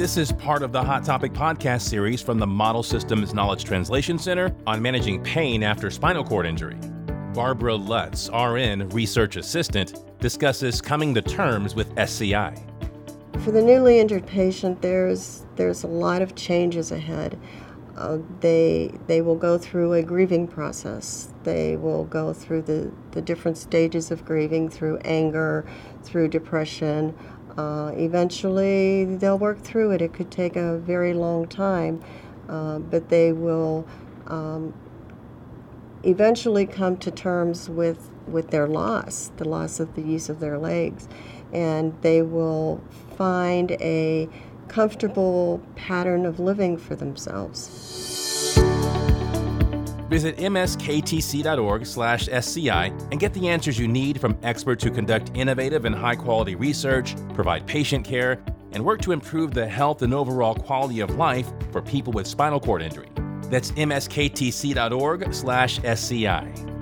This is part of the Hot Topic podcast series from the Model Systems Knowledge Translation Center on managing pain after spinal cord injury. Barbara Lutz, RN Research Assistant, discusses coming to terms with SCI. For the newly injured patient, there's there's a lot of changes ahead. Uh, they they will go through a grieving process. They will go through the, the different stages of grieving, through anger, through depression, uh, eventually, they'll work through it. It could take a very long time, uh, but they will um, eventually come to terms with, with their loss, the loss of the use of their legs, and they will find a comfortable pattern of living for themselves. Visit msktc.org/sci and get the answers you need from experts who conduct innovative and high-quality research, provide patient care, and work to improve the health and overall quality of life for people with spinal cord injury. That's msktc.org/sci.